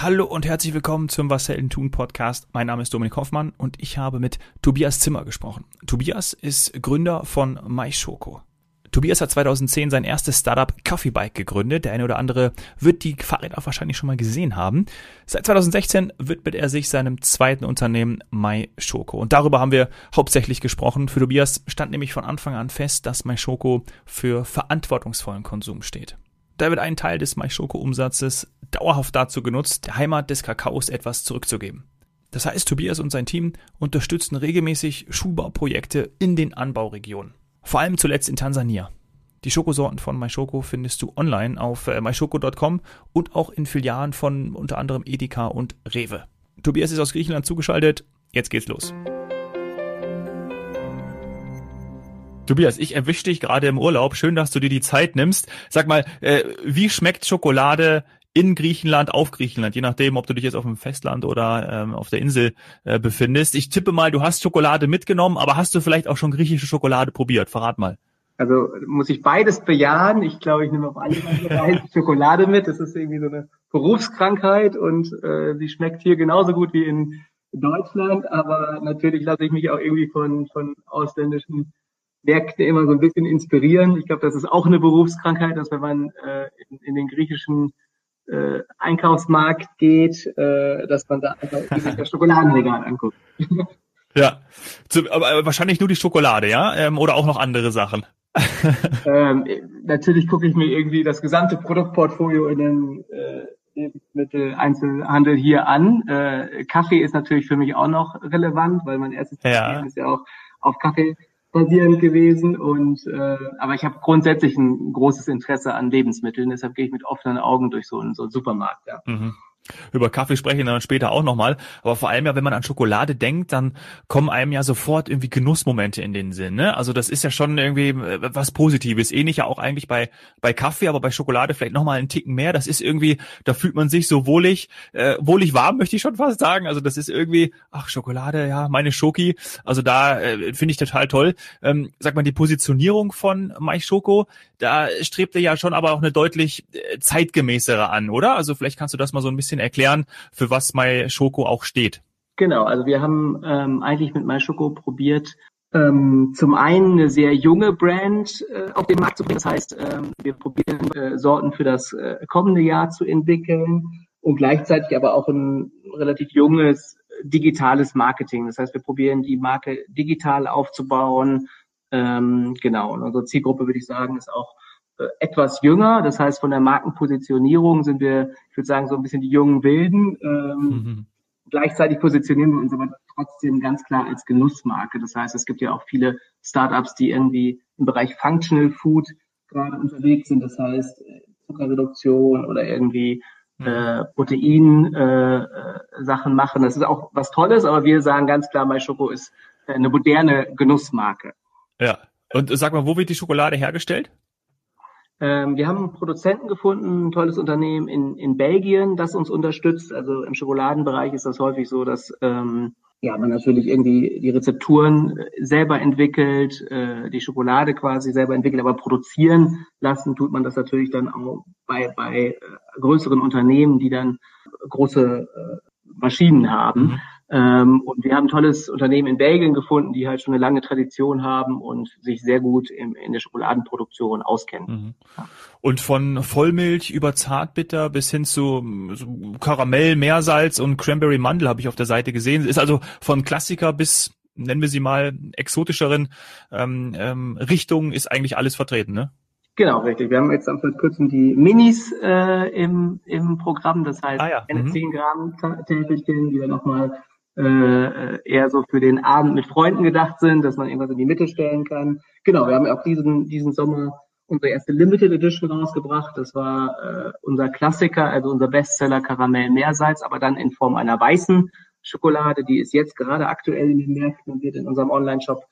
Hallo und herzlich willkommen zum Was Helden tun Podcast. Mein Name ist Dominik Hoffmann und ich habe mit Tobias Zimmer gesprochen. Tobias ist Gründer von MyShoko. Tobias hat 2010 sein erstes Startup Coffee Bike gegründet. Der eine oder andere wird die Fahrräder wahrscheinlich schon mal gesehen haben. Seit 2016 widmet er sich seinem zweiten Unternehmen MyShoko. Und darüber haben wir hauptsächlich gesprochen. Für Tobias stand nämlich von Anfang an fest, dass MyShoko für verantwortungsvollen Konsum steht. Da wird ein Teil des MyShoko-Umsatzes dauerhaft dazu genutzt, der Heimat des Kakaos etwas zurückzugeben. Das heißt, Tobias und sein Team unterstützen regelmäßig Schuhbauprojekte in den Anbauregionen. Vor allem zuletzt in Tansania. Die Schokosorten von MyShoko findest du online auf äh, myshoko.com und auch in Filialen von unter anderem Edeka und Rewe. Tobias ist aus Griechenland zugeschaltet. Jetzt geht's los. Tobias, ich erwische dich gerade im Urlaub. Schön, dass du dir die Zeit nimmst. Sag mal, äh, wie schmeckt Schokolade in Griechenland, auf Griechenland, je nachdem, ob du dich jetzt auf dem Festland oder ähm, auf der Insel äh, befindest. Ich tippe mal, du hast Schokolade mitgenommen, aber hast du vielleicht auch schon griechische Schokolade probiert? Verrat mal. Also muss ich beides bejahen. Ich glaube, ich nehme auf alle Fälle Schokolade mit. Das ist irgendwie so eine Berufskrankheit und äh, sie schmeckt hier genauso gut wie in Deutschland, aber natürlich lasse ich mich auch irgendwie von, von ausländischen Märkte immer so ein bisschen inspirieren. Ich glaube, das ist auch eine Berufskrankheit, dass wenn man äh, in, in den griechischen äh, Einkaufsmarkt geht, äh, dass man da einfach sich das Schokoladenregal anguckt. Ja, Zu, aber wahrscheinlich nur die Schokolade, ja? Ähm, oder auch noch andere Sachen? ähm, natürlich gucke ich mir irgendwie das gesamte Produktportfolio in den äh, Lebensmitteleinzelhandel hier an. Äh, Kaffee ist natürlich für mich auch noch relevant, weil mein erstes ja. ist ja auch auf Kaffee basierend gewesen und äh, aber ich habe grundsätzlich ein großes Interesse an Lebensmitteln, deshalb gehe ich mit offenen Augen durch so einen, so einen Supermarkt. Ja. Mhm. Über Kaffee sprechen wir dann später auch nochmal. Aber vor allem ja, wenn man an Schokolade denkt, dann kommen einem ja sofort irgendwie Genussmomente in den Sinn. Ne? Also das ist ja schon irgendwie äh, was Positives. Ähnlich ja auch eigentlich bei, bei Kaffee, aber bei Schokolade vielleicht nochmal einen Ticken mehr. Das ist irgendwie, da fühlt man sich so wohlig, äh, wohlig warm, möchte ich schon fast sagen. Also das ist irgendwie, ach, Schokolade, ja, meine Schoki. Also da äh, finde ich total toll. Ähm, sag mal, die Positionierung von Mai Schoko, da strebt er ja schon aber auch eine deutlich äh, zeitgemäßere an, oder? Also vielleicht kannst du das mal so ein bisschen erklären, für was MyShoko auch steht. Genau, also wir haben ähm, eigentlich mit MyShoko probiert, ähm, zum einen eine sehr junge Brand äh, auf den Markt zu bringen. Das heißt, ähm, wir probieren äh, Sorten für das äh, kommende Jahr zu entwickeln und gleichzeitig aber auch ein relativ junges digitales Marketing. Das heißt, wir probieren die Marke digital aufzubauen, ähm, genau, und unsere Zielgruppe, würde ich sagen, ist auch etwas jünger. Das heißt, von der Markenpositionierung sind wir, ich würde sagen, so ein bisschen die jungen Wilden. Ähm, mhm. Gleichzeitig positionieren wir uns aber trotzdem ganz klar als Genussmarke. Das heißt, es gibt ja auch viele Startups, die irgendwie im Bereich Functional Food gerade unterwegs sind. Das heißt, äh, Zuckerreduktion oder irgendwie mhm. äh, Protein äh, äh, machen. Das ist auch was Tolles, aber wir sagen ganz klar, MyShoko ist eine moderne Genussmarke. Ja. Und sag mal, wo wird die Schokolade hergestellt? Ähm, wir haben einen Produzenten gefunden, ein tolles Unternehmen in, in Belgien, das uns unterstützt. Also im Schokoladenbereich ist das häufig so, dass ähm, ja, man natürlich irgendwie die Rezepturen selber entwickelt, äh, die Schokolade quasi selber entwickelt, aber produzieren lassen tut man das natürlich dann auch bei, bei äh, größeren Unternehmen, die dann große äh, Maschinen haben. Ähm, und wir haben ein tolles Unternehmen in Belgien gefunden, die halt schon eine lange Tradition haben und sich sehr gut im, in der Schokoladenproduktion auskennen. Mhm. Und von Vollmilch über Zartbitter bis hin zu so Karamell, Meersalz und Cranberry Mandel habe ich auf der Seite gesehen. Ist also von Klassiker bis nennen wir sie mal exotischeren ähm, ähm, Richtungen ist eigentlich alles vertreten, ne? Genau, richtig. Wir haben jetzt am kurzem die Minis äh, im, im Programm, das heißt ah, ja. eine mhm. 10 Gramm Täfelchen, die dann nochmal äh, eher so für den Abend mit Freunden gedacht sind, dass man irgendwas in die Mitte stellen kann. Genau, wir haben auch diesen, diesen Sommer unsere erste Limited Edition rausgebracht. Das war äh, unser Klassiker, also unser Bestseller Karamell Meersalz, aber dann in Form einer weißen Schokolade. Die ist jetzt gerade aktuell in den Märkten und wird in unserem Online-Shop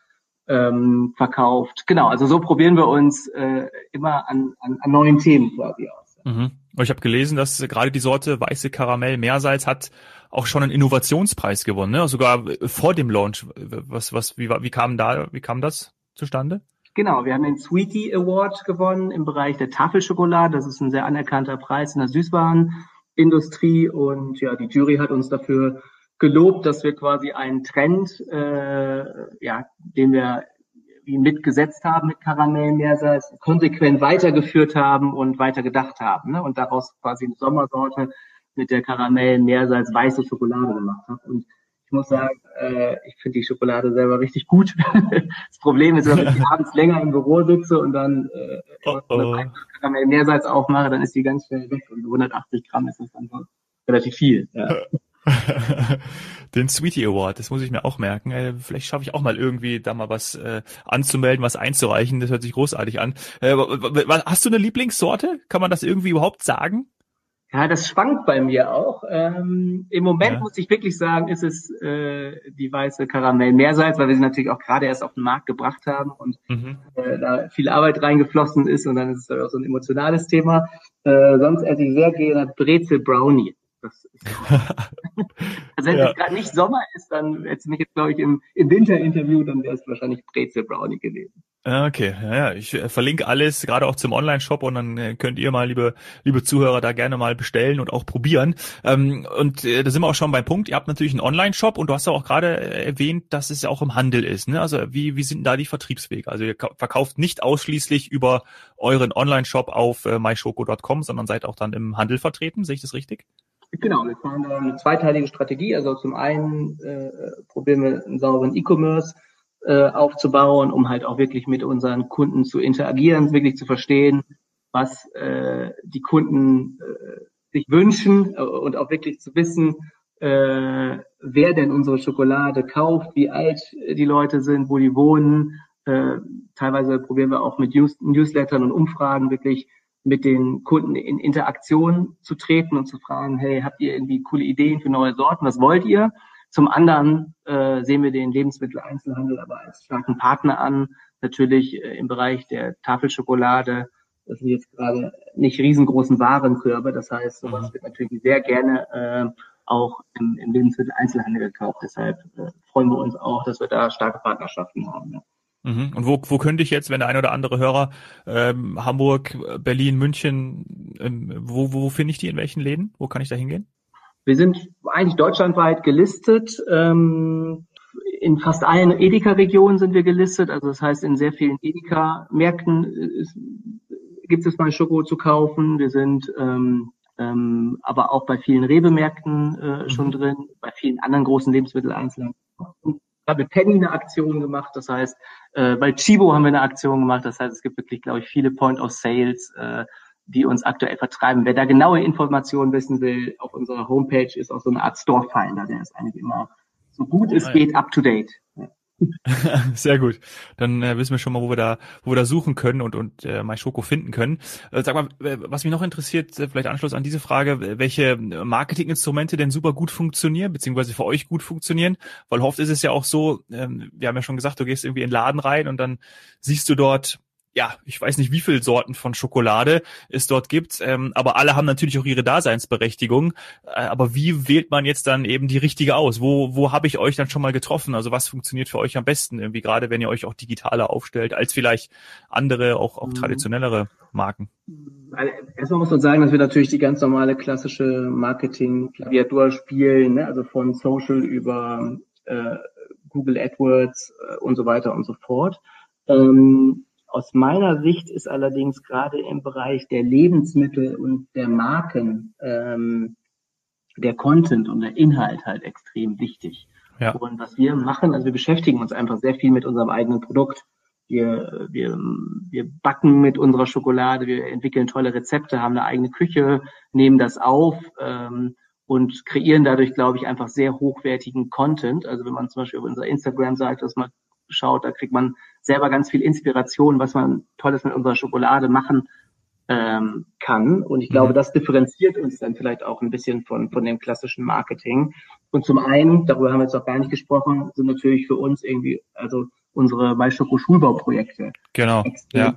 ähm, verkauft. Genau, also so probieren wir uns äh, immer an, an, an neuen Themen quasi aus. Mhm. Ich habe gelesen, dass gerade die Sorte weiße Karamell Meersalz hat auch schon einen Innovationspreis gewonnen, ne? sogar vor dem Launch. Was, was, wie, wie kam da, wie kam das zustande? Genau, wir haben den Sweetie Award gewonnen im Bereich der Tafelschokolade. Das ist ein sehr anerkannter Preis in der Süßwaren Industrie und ja, die Jury hat uns dafür gelobt, dass wir quasi einen Trend, äh, ja, den wir mitgesetzt haben mit Karamellmeersalz, konsequent weitergeführt haben und weiter gedacht haben ne? und daraus quasi eine Sommersorte mit der Karamell-Meersalz weiße Schokolade gemacht habe. Und ich muss sagen, äh, ich finde die Schokolade selber richtig gut. das Problem ist, wenn ich abends länger im Büro sitze und dann äh, oh, oh. Karamell-Meersalz aufmache, dann ist die ganz schnell weg und 180 Gramm ist das dann relativ viel. Ja. Den Sweetie Award, das muss ich mir auch merken. Äh, vielleicht schaffe ich auch mal irgendwie da mal was äh, anzumelden, was einzureichen. Das hört sich großartig an. Äh, hast du eine Lieblingssorte? Kann man das irgendwie überhaupt sagen? Ja, das schwankt bei mir auch. Ähm, Im Moment ja. muss ich wirklich sagen, ist es äh, die weiße Karamell Meersalz, weil wir sie natürlich auch gerade erst auf den Markt gebracht haben und mhm. äh, da viel Arbeit reingeflossen ist und dann ist es auch so ein emotionales Thema. Äh, sonst esse ich sehr gerne Brezel Brownie. Das ist also wenn ja. es gerade nicht Sommer ist, dann hätte mich jetzt, glaube ich, im, im Winterinterview, dann wäre es wahrscheinlich Brezel Brownie gewesen. Okay, ja, ich äh, verlinke alles, gerade auch zum Online-Shop und dann äh, könnt ihr mal, liebe, liebe Zuhörer, da gerne mal bestellen und auch probieren. Ähm, und äh, da sind wir auch schon beim Punkt. Ihr habt natürlich einen Online-Shop und du hast ja auch gerade erwähnt, dass es ja auch im Handel ist. Ne? Also wie, wie sind da die Vertriebswege? Also ihr verkauft nicht ausschließlich über euren Online-Shop auf myshoko.com, sondern seid auch dann im Handel vertreten. Sehe ich das richtig? Genau, wir fahren eine zweiteilige Strategie. Also zum einen äh, probieren wir einen sauberen E-Commerce äh, aufzubauen, um halt auch wirklich mit unseren Kunden zu interagieren, wirklich zu verstehen, was äh, die Kunden äh, sich wünschen äh, und auch wirklich zu wissen, äh, wer denn unsere Schokolade kauft, wie alt die Leute sind, wo die wohnen. Äh, teilweise probieren wir auch mit News Newslettern und Umfragen wirklich mit den Kunden in Interaktion zu treten und zu fragen, hey, habt ihr irgendwie coole Ideen für neue Sorten? Was wollt ihr? Zum anderen äh, sehen wir den Lebensmitteleinzelhandel aber als starken Partner an. Natürlich äh, im Bereich der Tafelschokolade. Das sind jetzt gerade nicht riesengroßen Warenkörbe. Das heißt, sowas mhm. wird natürlich sehr gerne äh, auch im, im Lebensmitteleinzelhandel gekauft. Deshalb äh, freuen wir uns auch, dass wir da starke Partnerschaften haben. Ja. Mhm. Und wo, wo könnte ich jetzt, wenn der ein oder andere Hörer ähm, Hamburg, Berlin, München, ähm, wo, wo finde ich die, in welchen Läden? Wo kann ich da hingehen? Wir sind eigentlich deutschlandweit gelistet. Ähm, in fast allen Edeka-Regionen sind wir gelistet. Also das heißt, in sehr vielen Edeka-Märkten gibt es mal Schoko zu kaufen. Wir sind ähm, ähm, aber auch bei vielen Rewe-Märkten äh, schon mhm. drin, bei vielen anderen großen Lebensmitteleinzelhandel haben mit Penny eine Aktion gemacht, das heißt, äh, bei Chibo haben wir eine Aktion gemacht, das heißt, es gibt wirklich, glaube ich, viele Point of Sales, äh, die uns aktuell vertreiben. Wer da genaue Informationen wissen will, auf unserer Homepage ist auch so eine Art Store-Finder, der ist eigentlich immer so gut es geht up to date. Sehr gut. Dann äh, wissen wir schon mal, wo wir da, wo wir da suchen können und und äh, MyShoko finden können. Äh, sag mal, was mich noch interessiert, äh, vielleicht Anschluss an diese Frage, welche Marketinginstrumente denn super gut funktionieren, beziehungsweise für euch gut funktionieren? Weil oft ist es ja auch so, ähm, wir haben ja schon gesagt, du gehst irgendwie in den Laden rein und dann siehst du dort ja, ich weiß nicht, wie viel Sorten von Schokolade es dort gibt, ähm, aber alle haben natürlich auch ihre Daseinsberechtigung. Äh, aber wie wählt man jetzt dann eben die richtige aus? Wo, wo habe ich euch dann schon mal getroffen? Also was funktioniert für euch am besten? Irgendwie gerade wenn ihr euch auch digitaler aufstellt als vielleicht andere, auch, auch mhm. traditionellere Marken. Also erstmal muss man sagen, dass wir natürlich die ganz normale klassische Marketing-Klaviatur spielen, ne? also von Social über äh, Google AdWords äh, und so weiter und so fort. Ähm, aus meiner Sicht ist allerdings gerade im Bereich der Lebensmittel und der Marken ähm, der Content und der Inhalt halt extrem wichtig. Ja. Und was wir machen, also wir beschäftigen uns einfach sehr viel mit unserem eigenen Produkt. Wir, wir, wir backen mit unserer Schokolade, wir entwickeln tolle Rezepte, haben eine eigene Küche, nehmen das auf ähm, und kreieren dadurch, glaube ich, einfach sehr hochwertigen Content. Also wenn man zum Beispiel auf unserer Instagram-Seite das mal schaut, da kriegt man selber ganz viel Inspiration, was man Tolles mit unserer Schokolade machen ähm, kann. Und ich glaube, mhm. das differenziert uns dann vielleicht auch ein bisschen von, von dem klassischen Marketing. Und zum einen, darüber haben wir jetzt auch gar nicht gesprochen, sind natürlich für uns irgendwie, also unsere MySchoko-Schulbauprojekte. Genau, ja.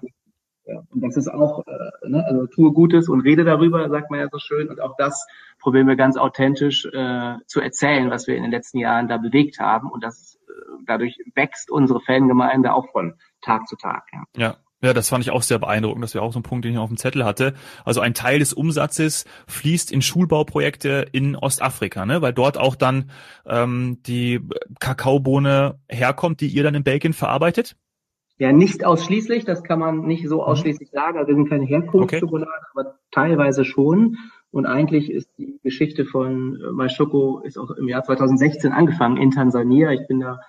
ja. Und das ist auch, äh, ne, also tue Gutes und rede darüber, sagt man ja so schön. Und auch das probieren wir ganz authentisch äh, zu erzählen, was wir in den letzten Jahren da bewegt haben. Und das dadurch wächst unsere Fangemeinde auch von Tag zu Tag. Ja. ja. Ja, das fand ich auch sehr beeindruckend. Das wäre auch so ein Punkt, den ich auf dem Zettel hatte. Also ein Teil des Umsatzes fließt in Schulbauprojekte in Ostafrika, ne? weil dort auch dann ähm, die Kakaobohne herkommt, die ihr dann in Belgien verarbeitet. Ja, nicht ausschließlich, das kann man nicht so mhm. ausschließlich sagen. Also wir sind keine Herkunftsschokolade, okay. aber teilweise schon. Und eigentlich ist die Geschichte von äh, MySchoco ist auch im Jahr 2016 angefangen in Tansania. Ich bin da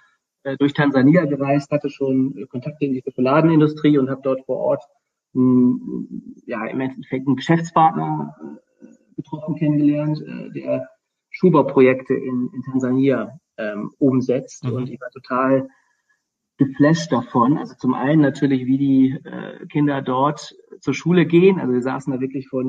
äh, durch Tansania gereist, hatte schon äh, Kontakte in die Schokoladenindustrie und habe dort vor Ort mh, ja im Endeffekt einen Geschäftspartner äh, getroffen, kennengelernt, äh, der Schuberprojekte in, in Tansania ähm, umsetzt. Mhm. Und ich war total geflasht davon. Also zum einen natürlich, wie die äh, Kinder dort zur Schule gehen. Also wir saßen da wirklich vor,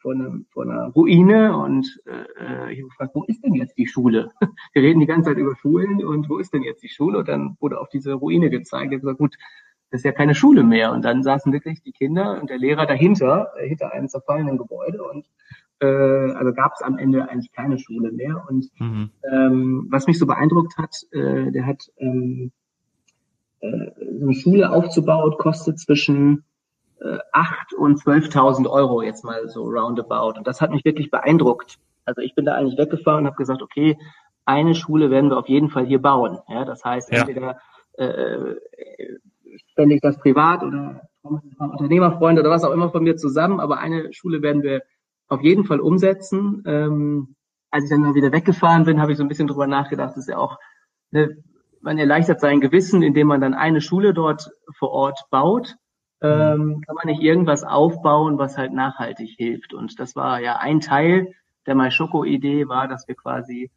vor, einer, vor einer Ruine und äh, ich habe gefragt, wo ist denn jetzt die Schule? Wir reden die ganze Zeit über Schulen und wo ist denn jetzt die Schule? Und dann wurde auf diese Ruine gezeigt. Ich habe gesagt, gut, das ist ja keine Schule mehr. Und dann saßen wirklich die Kinder und der Lehrer dahinter, äh, hinter einem zerfallenen Gebäude und äh, also gab es am Ende eigentlich keine Schule mehr. Und mhm. ähm, was mich so beeindruckt hat, äh, der hat ähm, äh, so eine Schule aufzubauen, kostet zwischen äh, 8 und 12.000 Euro jetzt mal so roundabout. Und das hat mich wirklich beeindruckt. Also ich bin da eigentlich weggefahren und habe gesagt, okay, eine Schule werden wir auf jeden Fall hier bauen. Ja, das heißt, ja. entweder äh, spende ich das privat oder Unternehmerfreunde oder was auch immer von mir zusammen, aber eine Schule werden wir auf jeden Fall umsetzen. Ähm, als ich dann mal wieder weggefahren bin, habe ich so ein bisschen drüber nachgedacht, das ist ja auch eine man erleichtert sein Gewissen, indem man dann eine Schule dort vor Ort baut. Ähm, kann man nicht irgendwas aufbauen, was halt nachhaltig hilft. Und das war ja ein Teil der MySchoco-Idee, war, dass wir quasi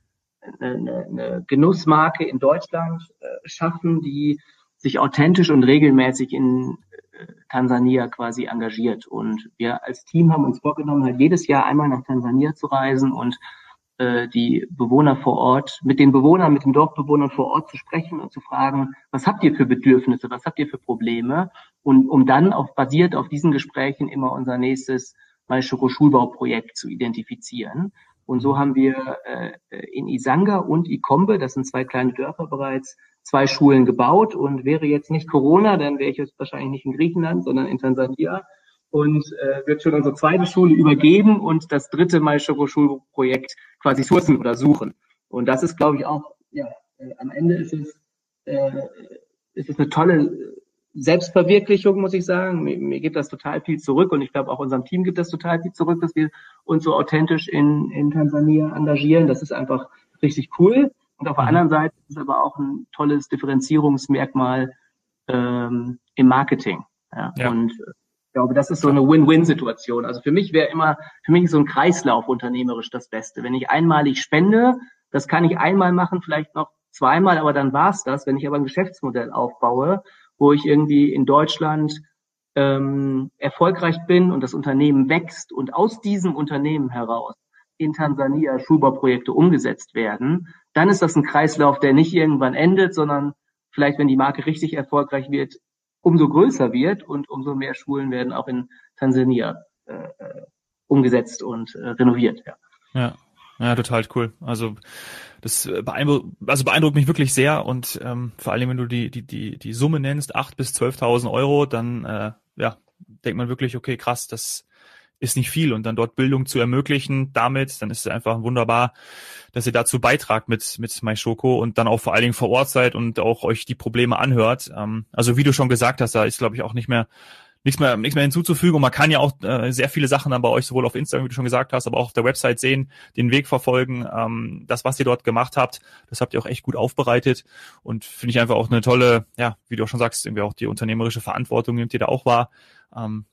eine, eine Genussmarke in Deutschland äh, schaffen, die sich authentisch und regelmäßig in äh, Tansania quasi engagiert. Und wir als Team haben uns vorgenommen, halt jedes Jahr einmal nach Tansania zu reisen und äh, die Bewohner vor Ort, mit den Bewohnern, mit den Dorfbewohnern vor Ort zu sprechen und zu fragen, was habt ihr für Bedürfnisse, was habt ihr für Probleme? Und um dann auch basiert auf diesen Gesprächen immer unser nächstes Malschoko Schulbauprojekt zu identifizieren. Und so haben wir äh, in Isanga und Ikombe, das sind zwei kleine Dörfer bereits, zwei Schulen gebaut. Und wäre jetzt nicht Corona, dann wäre ich jetzt wahrscheinlich nicht in Griechenland, sondern in Tansania und äh, wird schon unsere zweite Schule übergeben und das dritte Mal Schulprojekt quasi sourcen oder suchen. Und das ist, glaube ich, auch, ja, äh, am Ende ist es, äh, ist es eine tolle Selbstverwirklichung, muss ich sagen. Mir, mir gibt das total viel zurück und ich glaube auch unserem Team gibt das total viel zurück, dass wir uns so authentisch in, in Tansania engagieren. Das ist einfach richtig cool. Und auf der mhm. anderen Seite ist es aber auch ein tolles Differenzierungsmerkmal ähm, im Marketing. Ja. ja. Und ich glaube, das ist so eine Win-Win-Situation. Also für mich wäre immer, für mich ist so ein Kreislauf unternehmerisch das Beste. Wenn ich einmalig spende, das kann ich einmal machen, vielleicht noch zweimal, aber dann war's das. Wenn ich aber ein Geschäftsmodell aufbaue, wo ich irgendwie in Deutschland ähm, erfolgreich bin und das Unternehmen wächst und aus diesem Unternehmen heraus in Tansania Schulbauprojekte umgesetzt werden, dann ist das ein Kreislauf, der nicht irgendwann endet, sondern vielleicht, wenn die Marke richtig erfolgreich wird, umso größer wird und umso mehr Schulen werden auch in Tansania äh, äh, umgesetzt und äh, renoviert. Ja. ja. Ja, total cool. Also das beeindruckt, also beeindruckt mich wirklich sehr und ähm, vor allem, wenn du die die die die Summe nennst, acht bis 12.000 Euro, dann äh, ja denkt man wirklich, okay, krass, das ist nicht viel und dann dort Bildung zu ermöglichen damit, dann ist es einfach wunderbar, dass ihr dazu beitragt mit mit MyShoko und dann auch vor allen Dingen vor Ort seid und auch euch die Probleme anhört. Ähm, also wie du schon gesagt hast, da ist glaube ich auch nicht mehr nichts mehr nichts mehr hinzuzufügen und man kann ja auch äh, sehr viele Sachen dann bei euch sowohl auf Instagram, wie du schon gesagt hast, aber auch auf der Website sehen, den Weg verfolgen. Ähm, das, was ihr dort gemacht habt, das habt ihr auch echt gut aufbereitet und finde ich einfach auch eine tolle, ja, wie du auch schon sagst, irgendwie auch die unternehmerische Verantwortung nimmt ihr da auch wahr. Ähm,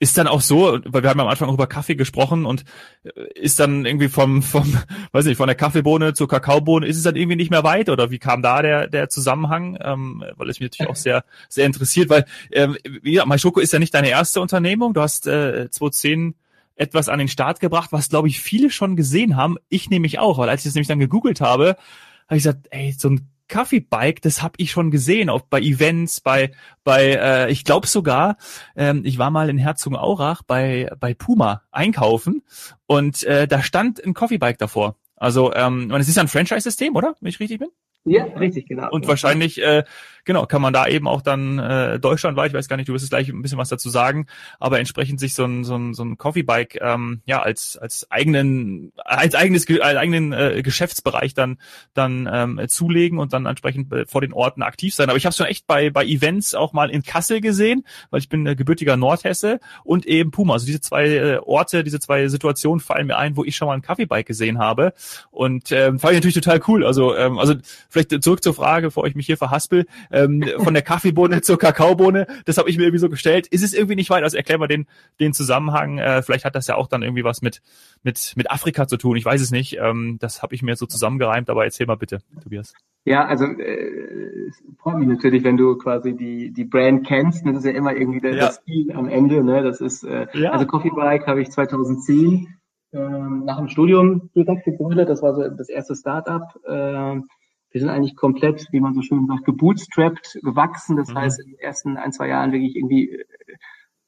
ist dann auch so, weil wir haben am Anfang auch über Kaffee gesprochen und äh, ist dann irgendwie vom, vom, weiß nicht, von der Kaffeebohne zur Kakaobohne, ist es dann irgendwie nicht mehr weit oder wie kam da der, der Zusammenhang? Ähm, weil es mich natürlich auch sehr, sehr interessiert, weil, ähm, wie gesagt, MyShoko ist ja nicht deine erste Unternehmung. Du hast äh, 2010 etwas an den Start gebracht, was glaube ich viele schon gesehen haben. Ich nämlich auch, weil als ich das nämlich dann gegoogelt habe, habe ich gesagt, ey, so ein Kaffee-Bike, das habe ich schon gesehen, auch bei Events, bei, bei äh, ich glaube sogar, ähm, ich war mal in Herzogenaurach bei, bei Puma einkaufen und äh, da stand ein Coffee-Bike davor. Also ähm, es ist ja ein Franchise-System, oder? Wenn ich richtig bin? Ja, richtig, genau. Und wahrscheinlich äh, genau, kann man da eben auch dann äh, deutschlandweit, ich weiß gar nicht, du wirst es gleich ein bisschen was dazu sagen, aber entsprechend sich so ein, so ein, so ein Coffee Bike ähm, ja als als eigenen als eigenes als eigenen äh, Geschäftsbereich dann dann ähm, zulegen und dann entsprechend äh, vor den Orten aktiv sein. Aber ich habe schon echt bei bei Events auch mal in Kassel gesehen, weil ich bin äh, gebürtiger Nordhesse und eben Puma. Also diese zwei äh, Orte, diese zwei Situationen fallen mir ein, wo ich schon mal ein Kaffeebike gesehen habe und ähm, fand ich natürlich total cool. Also ähm, also vielleicht zurück zur Frage, bevor ich mich hier verhaspel, ähm, von der Kaffeebohne zur Kakaobohne, das habe ich mir irgendwie so gestellt. Ist es irgendwie nicht weit? Also erklär mal den den Zusammenhang. Äh, vielleicht hat das ja auch dann irgendwie was mit mit mit Afrika zu tun. Ich weiß es nicht. Ähm, das habe ich mir so zusammengereimt, aber erzähl mal bitte, Tobias. Ja, also äh, es freut mich natürlich, wenn du quasi die die Brand kennst. Das ist ja immer irgendwie der, ja. das Ziel am Ende. Ne? Das ist äh, ja. also Coffee Bike habe ich 2010 ähm, nach dem Studium direkt gegründet. Das war so das erste Startup. Äh, wir sind eigentlich komplett, wie man so schön sagt, gebootstrapped gewachsen. Das mhm. heißt, in den ersten ein, zwei Jahren wirklich irgendwie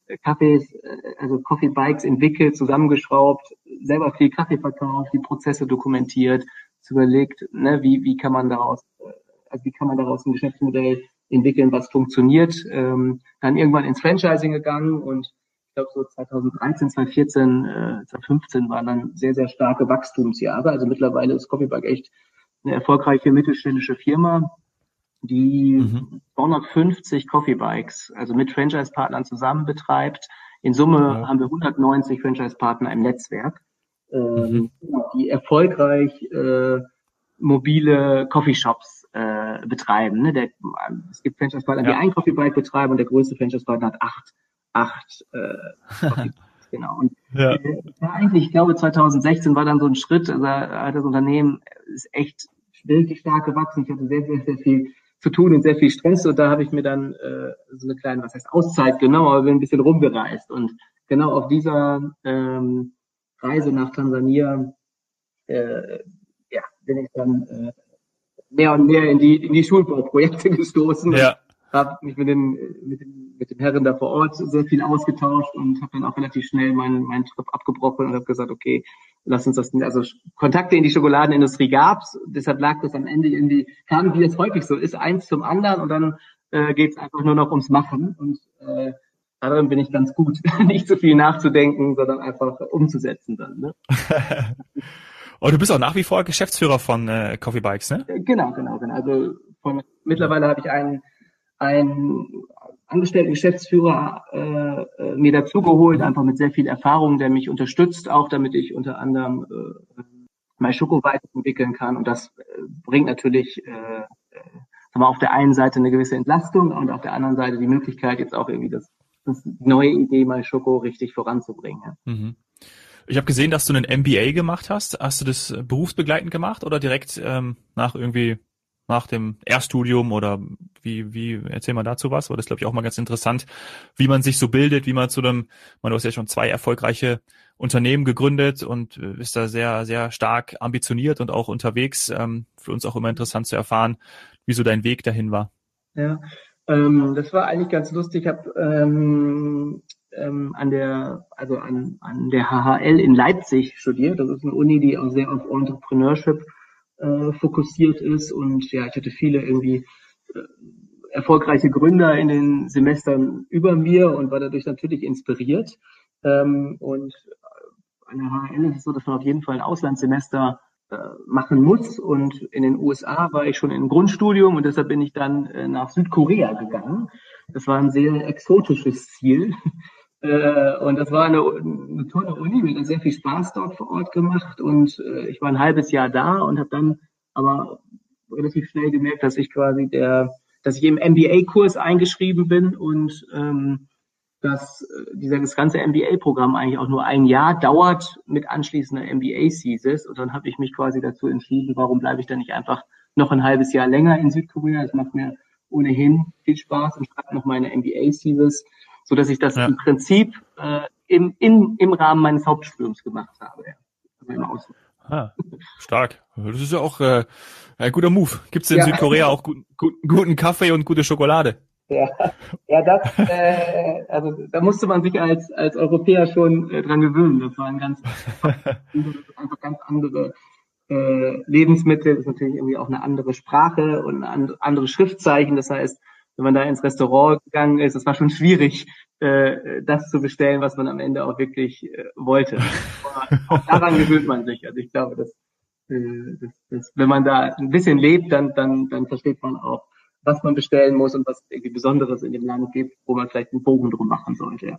äh, Kaffees, äh, also Coffee Bikes entwickelt, zusammengeschraubt, selber viel Kaffee verkauft, die Prozesse dokumentiert, überlegt, ne, wie, wie kann man daraus, äh, also wie kann man daraus ein Geschäftsmodell entwickeln, was funktioniert. Ähm, dann irgendwann ins Franchising gegangen und ich glaube so 2013, 2014, äh, 2015 waren dann sehr, sehr starke Wachstumsjahre. Also mittlerweile ist Coffeebug echt eine erfolgreiche mittelständische Firma, die mhm. 250 Coffeebikes, also mit Franchise-Partnern zusammen betreibt. In Summe ja. haben wir 190 Franchise-Partner im Netzwerk, ähm, mhm. die erfolgreich äh, mobile Coffeeshops äh, betreiben. Ne? Der, es gibt Franchise-Partner, ja. die ein Coffeebike betreiben und der größte Franchise-Partner hat acht, acht äh, genau. Und ja. Äh, eigentlich, ich glaube, 2016 war dann so ein Schritt, also hat das Unternehmen ist echt wirklich stark gewachsen. Ich hatte sehr, sehr, sehr viel zu tun und sehr viel Stress und da habe ich mir dann äh, so eine kleine, was heißt Auszeit genommen, aber bin ein bisschen rumgereist und genau auf dieser ähm, Reise nach Tansania äh, ja, bin ich dann äh, mehr und mehr in die in die Schulbauprojekte gestoßen. Ja habe mich mit den, mit, den, mit den Herren da vor Ort sehr viel ausgetauscht und habe dann auch relativ schnell meinen, meinen Trip abgebrochen und habe gesagt, okay, lass uns das, also Kontakte in die Schokoladenindustrie gab's, deshalb lag das am Ende irgendwie, kam wie es häufig so ist, eins zum anderen und dann äh, geht es einfach nur noch ums Machen und äh, darin bin ich ganz gut, nicht so viel nachzudenken, sondern einfach umzusetzen dann. Ne? Und du bist auch nach wie vor Geschäftsführer von äh, Coffee Bikes, ne? Genau, genau, genau. Also von, mittlerweile habe ich einen einen angestellten Geschäftsführer äh, äh, mir dazugeholt, einfach mit sehr viel Erfahrung, der mich unterstützt, auch damit ich unter anderem äh, MySchoco weiterentwickeln kann. Und das äh, bringt natürlich äh, äh, auf der einen Seite eine gewisse Entlastung und auf der anderen Seite die Möglichkeit, jetzt auch irgendwie das, das neue Idee MySchoco richtig voranzubringen. Mhm. Ich habe gesehen, dass du einen MBA gemacht hast. Hast du das berufsbegleitend gemacht oder direkt ähm, nach irgendwie nach dem Erststudium oder wie, wie, erzähl mal dazu was, weil das glaube ich auch mal ganz interessant, wie man sich so bildet, wie man zu einem, man du hast ja schon zwei erfolgreiche Unternehmen gegründet und äh, ist da sehr, sehr stark ambitioniert und auch unterwegs. Ähm, für uns auch immer interessant zu erfahren, wie so dein Weg dahin war. Ja, ähm, das war eigentlich ganz lustig. Ich habe ähm, ähm, an der, also an, an der HHL in Leipzig studiert. Das ist eine Uni, die auch sehr auf Entrepreneurship äh, fokussiert ist. Und ja, ich hatte viele irgendwie äh, erfolgreiche Gründer in den Semestern über mir und war dadurch natürlich inspiriert. Ähm, und an der HL ist es so, dass man auf jeden Fall ein Auslandssemester äh, machen muss. Und in den USA war ich schon im Grundstudium und deshalb bin ich dann äh, nach Südkorea gegangen. Das war ein sehr exotisches Ziel. Äh, und das war eine, eine tolle Uni, mir hat sehr viel Spaß dort vor Ort gemacht. Und äh, ich war ein halbes Jahr da und habe dann aber relativ schnell gemerkt, dass ich quasi der, dass ich im MBA-Kurs eingeschrieben bin und ähm, dass äh, dieser das ganze MBA-Programm eigentlich auch nur ein Jahr dauert mit anschließender MBA-Thesis und dann habe ich mich quasi dazu entschieden, warum bleibe ich dann nicht einfach noch ein halbes Jahr länger in Südkorea? Das macht mir ohnehin viel Spaß und schreibe noch meine MBA-Thesis so dass ich das ja. im Prinzip äh, im, im, im Rahmen meines Hauptstudiums gemacht habe. Ja. Also Ah, stark. Das ist ja auch äh, ein guter Move. Gibt es in ja. Südkorea auch guten, guten, guten Kaffee und gute Schokolade? Ja, ja das, äh, also da musste man sich als, als Europäer schon äh, dran gewöhnen. Das waren ganz, einfach ganz andere äh, Lebensmittel. Das ist natürlich irgendwie auch eine andere Sprache und eine andere Schriftzeichen. Das heißt, wenn man da ins Restaurant gegangen ist, es war schon schwierig, äh, das zu bestellen, was man am Ende auch wirklich äh, wollte. Aber auch daran gewöhnt man sich. Also ich glaube, dass, äh, dass, dass wenn man da ein bisschen lebt, dann, dann, dann versteht man auch, was man bestellen muss und was irgendwie Besonderes in dem Land gibt, wo man vielleicht einen Bogen drum machen sollte.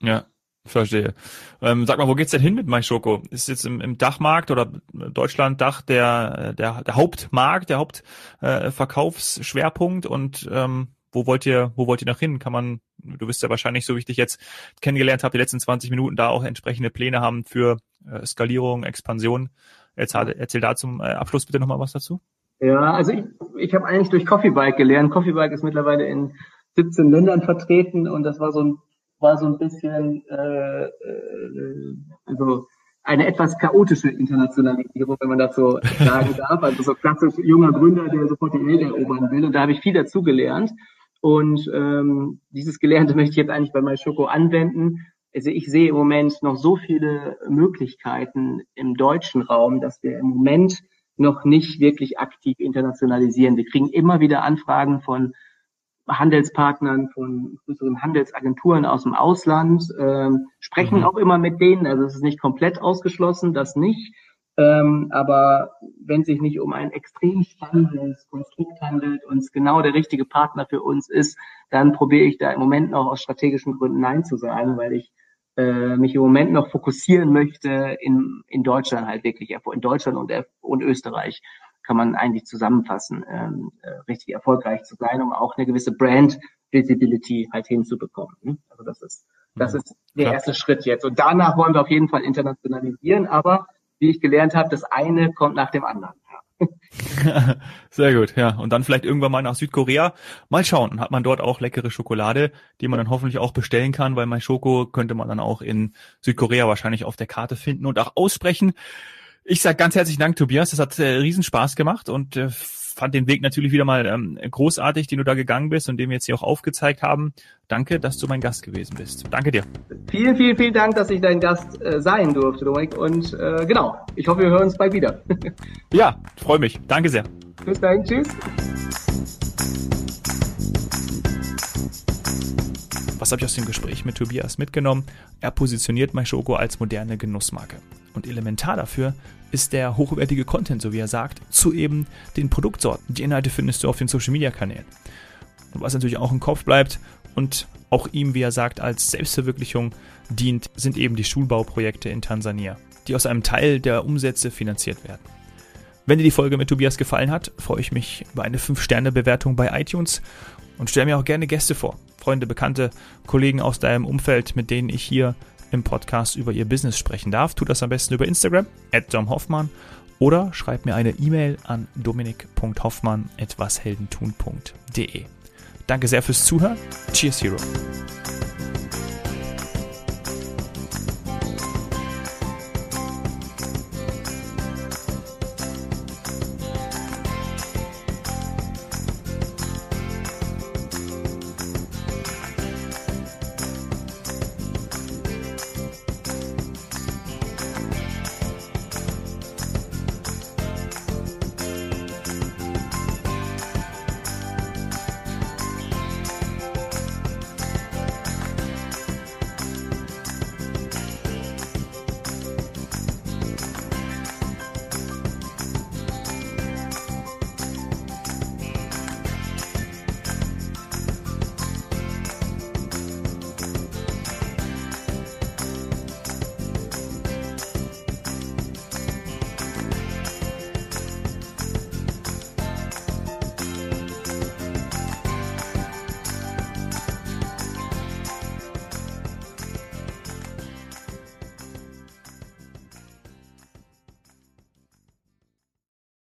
Ja. Verstehe. Ähm, sag mal, wo geht's denn hin mit MyShoko? Ist jetzt im, im Dachmarkt oder Deutschland Dach der, der, der Hauptmarkt, der Hauptverkaufsschwerpunkt äh, und ähm, wo wollt ihr, wo wollt ihr noch hin? Kann man, du bist ja wahrscheinlich, so wie ich dich jetzt kennengelernt habe, die letzten 20 Minuten da auch entsprechende Pläne haben für äh, Skalierung, Expansion. Erzähl, erzähl da zum äh, Abschluss bitte nochmal was dazu. Ja, also ich, ich habe eigentlich durch Coffee Bike gelernt. Coffee Bike ist mittlerweile in 17 Ländern vertreten und das war so ein war so ein bisschen äh, äh, also eine etwas chaotische Internationalisierung, wenn man das so sagen darf. Also so klassisch junger Gründer, der sofort die Welt erobern will. Und da habe ich viel dazu gelernt. Und ähm, dieses Gelernte möchte ich jetzt eigentlich bei MyShoko anwenden. Also ich sehe im Moment noch so viele Möglichkeiten im deutschen Raum, dass wir im Moment noch nicht wirklich aktiv internationalisieren. Wir kriegen immer wieder Anfragen von Handelspartnern, von größeren Handelsagenturen aus dem Ausland, ähm, sprechen mhm. auch immer mit denen. Also es ist nicht komplett ausgeschlossen, das nicht. Ähm, aber wenn sich nicht um ein extrem spannendes Konstrukt handelt und es genau der richtige Partner für uns ist, dann probiere ich da im Moment noch aus strategischen Gründen Nein zu sagen, weil ich äh, mich im Moment noch fokussieren möchte in, in Deutschland halt wirklich, in Deutschland und, und Österreich kann man eigentlich zusammenfassen, ähm, äh, richtig erfolgreich zu sein, um auch eine gewisse Brand Visibility halt hinzubekommen. Ne? Also das ist, das ist der Klar. erste Schritt jetzt. Und danach wollen wir auf jeden Fall internationalisieren, aber wie ich gelernt habe, das eine kommt nach dem anderen. Sehr gut, ja. Und dann vielleicht irgendwann mal nach Südkorea. Mal schauen. Dann hat man dort auch leckere Schokolade, die man dann hoffentlich auch bestellen kann, weil mein Schoko könnte man dann auch in Südkorea wahrscheinlich auf der Karte finden und auch aussprechen. Ich sage ganz herzlichen Dank, Tobias. Das hat äh, riesen Spaß gemacht und äh, fand den Weg natürlich wieder mal ähm, großartig, den du da gegangen bist und den wir jetzt hier auch aufgezeigt haben. Danke, dass du mein Gast gewesen bist. Danke dir. Vielen, vielen, vielen Dank, dass ich dein Gast äh, sein durfte, Dominik. Und äh, genau, ich hoffe, wir hören uns bald wieder. ja, freue mich. Danke sehr. Bis dahin, tschüss. Was habe ich aus dem Gespräch mit Tobias mitgenommen? Er positioniert MyShoko als moderne Genussmarke. Und elementar dafür ist der hochwertige Content, so wie er sagt, zu eben den Produktsorten. Die Inhalte findest du auf den Social Media Kanälen. Und was natürlich auch im Kopf bleibt und auch ihm, wie er sagt, als Selbstverwirklichung dient, sind eben die Schulbauprojekte in Tansania, die aus einem Teil der Umsätze finanziert werden. Wenn dir die Folge mit Tobias gefallen hat, freue ich mich über eine 5-Sterne-Bewertung bei iTunes und stelle mir auch gerne Gäste vor. Freunde, Bekannte, Kollegen aus deinem Umfeld, mit denen ich hier im Podcast über ihr Business sprechen darf, tu das am besten über Instagram, at domhoffmann, oder schreib mir eine E-Mail an dominik.hoffmann.washeldentun.de. Danke sehr fürs Zuhören. Cheers, Hero.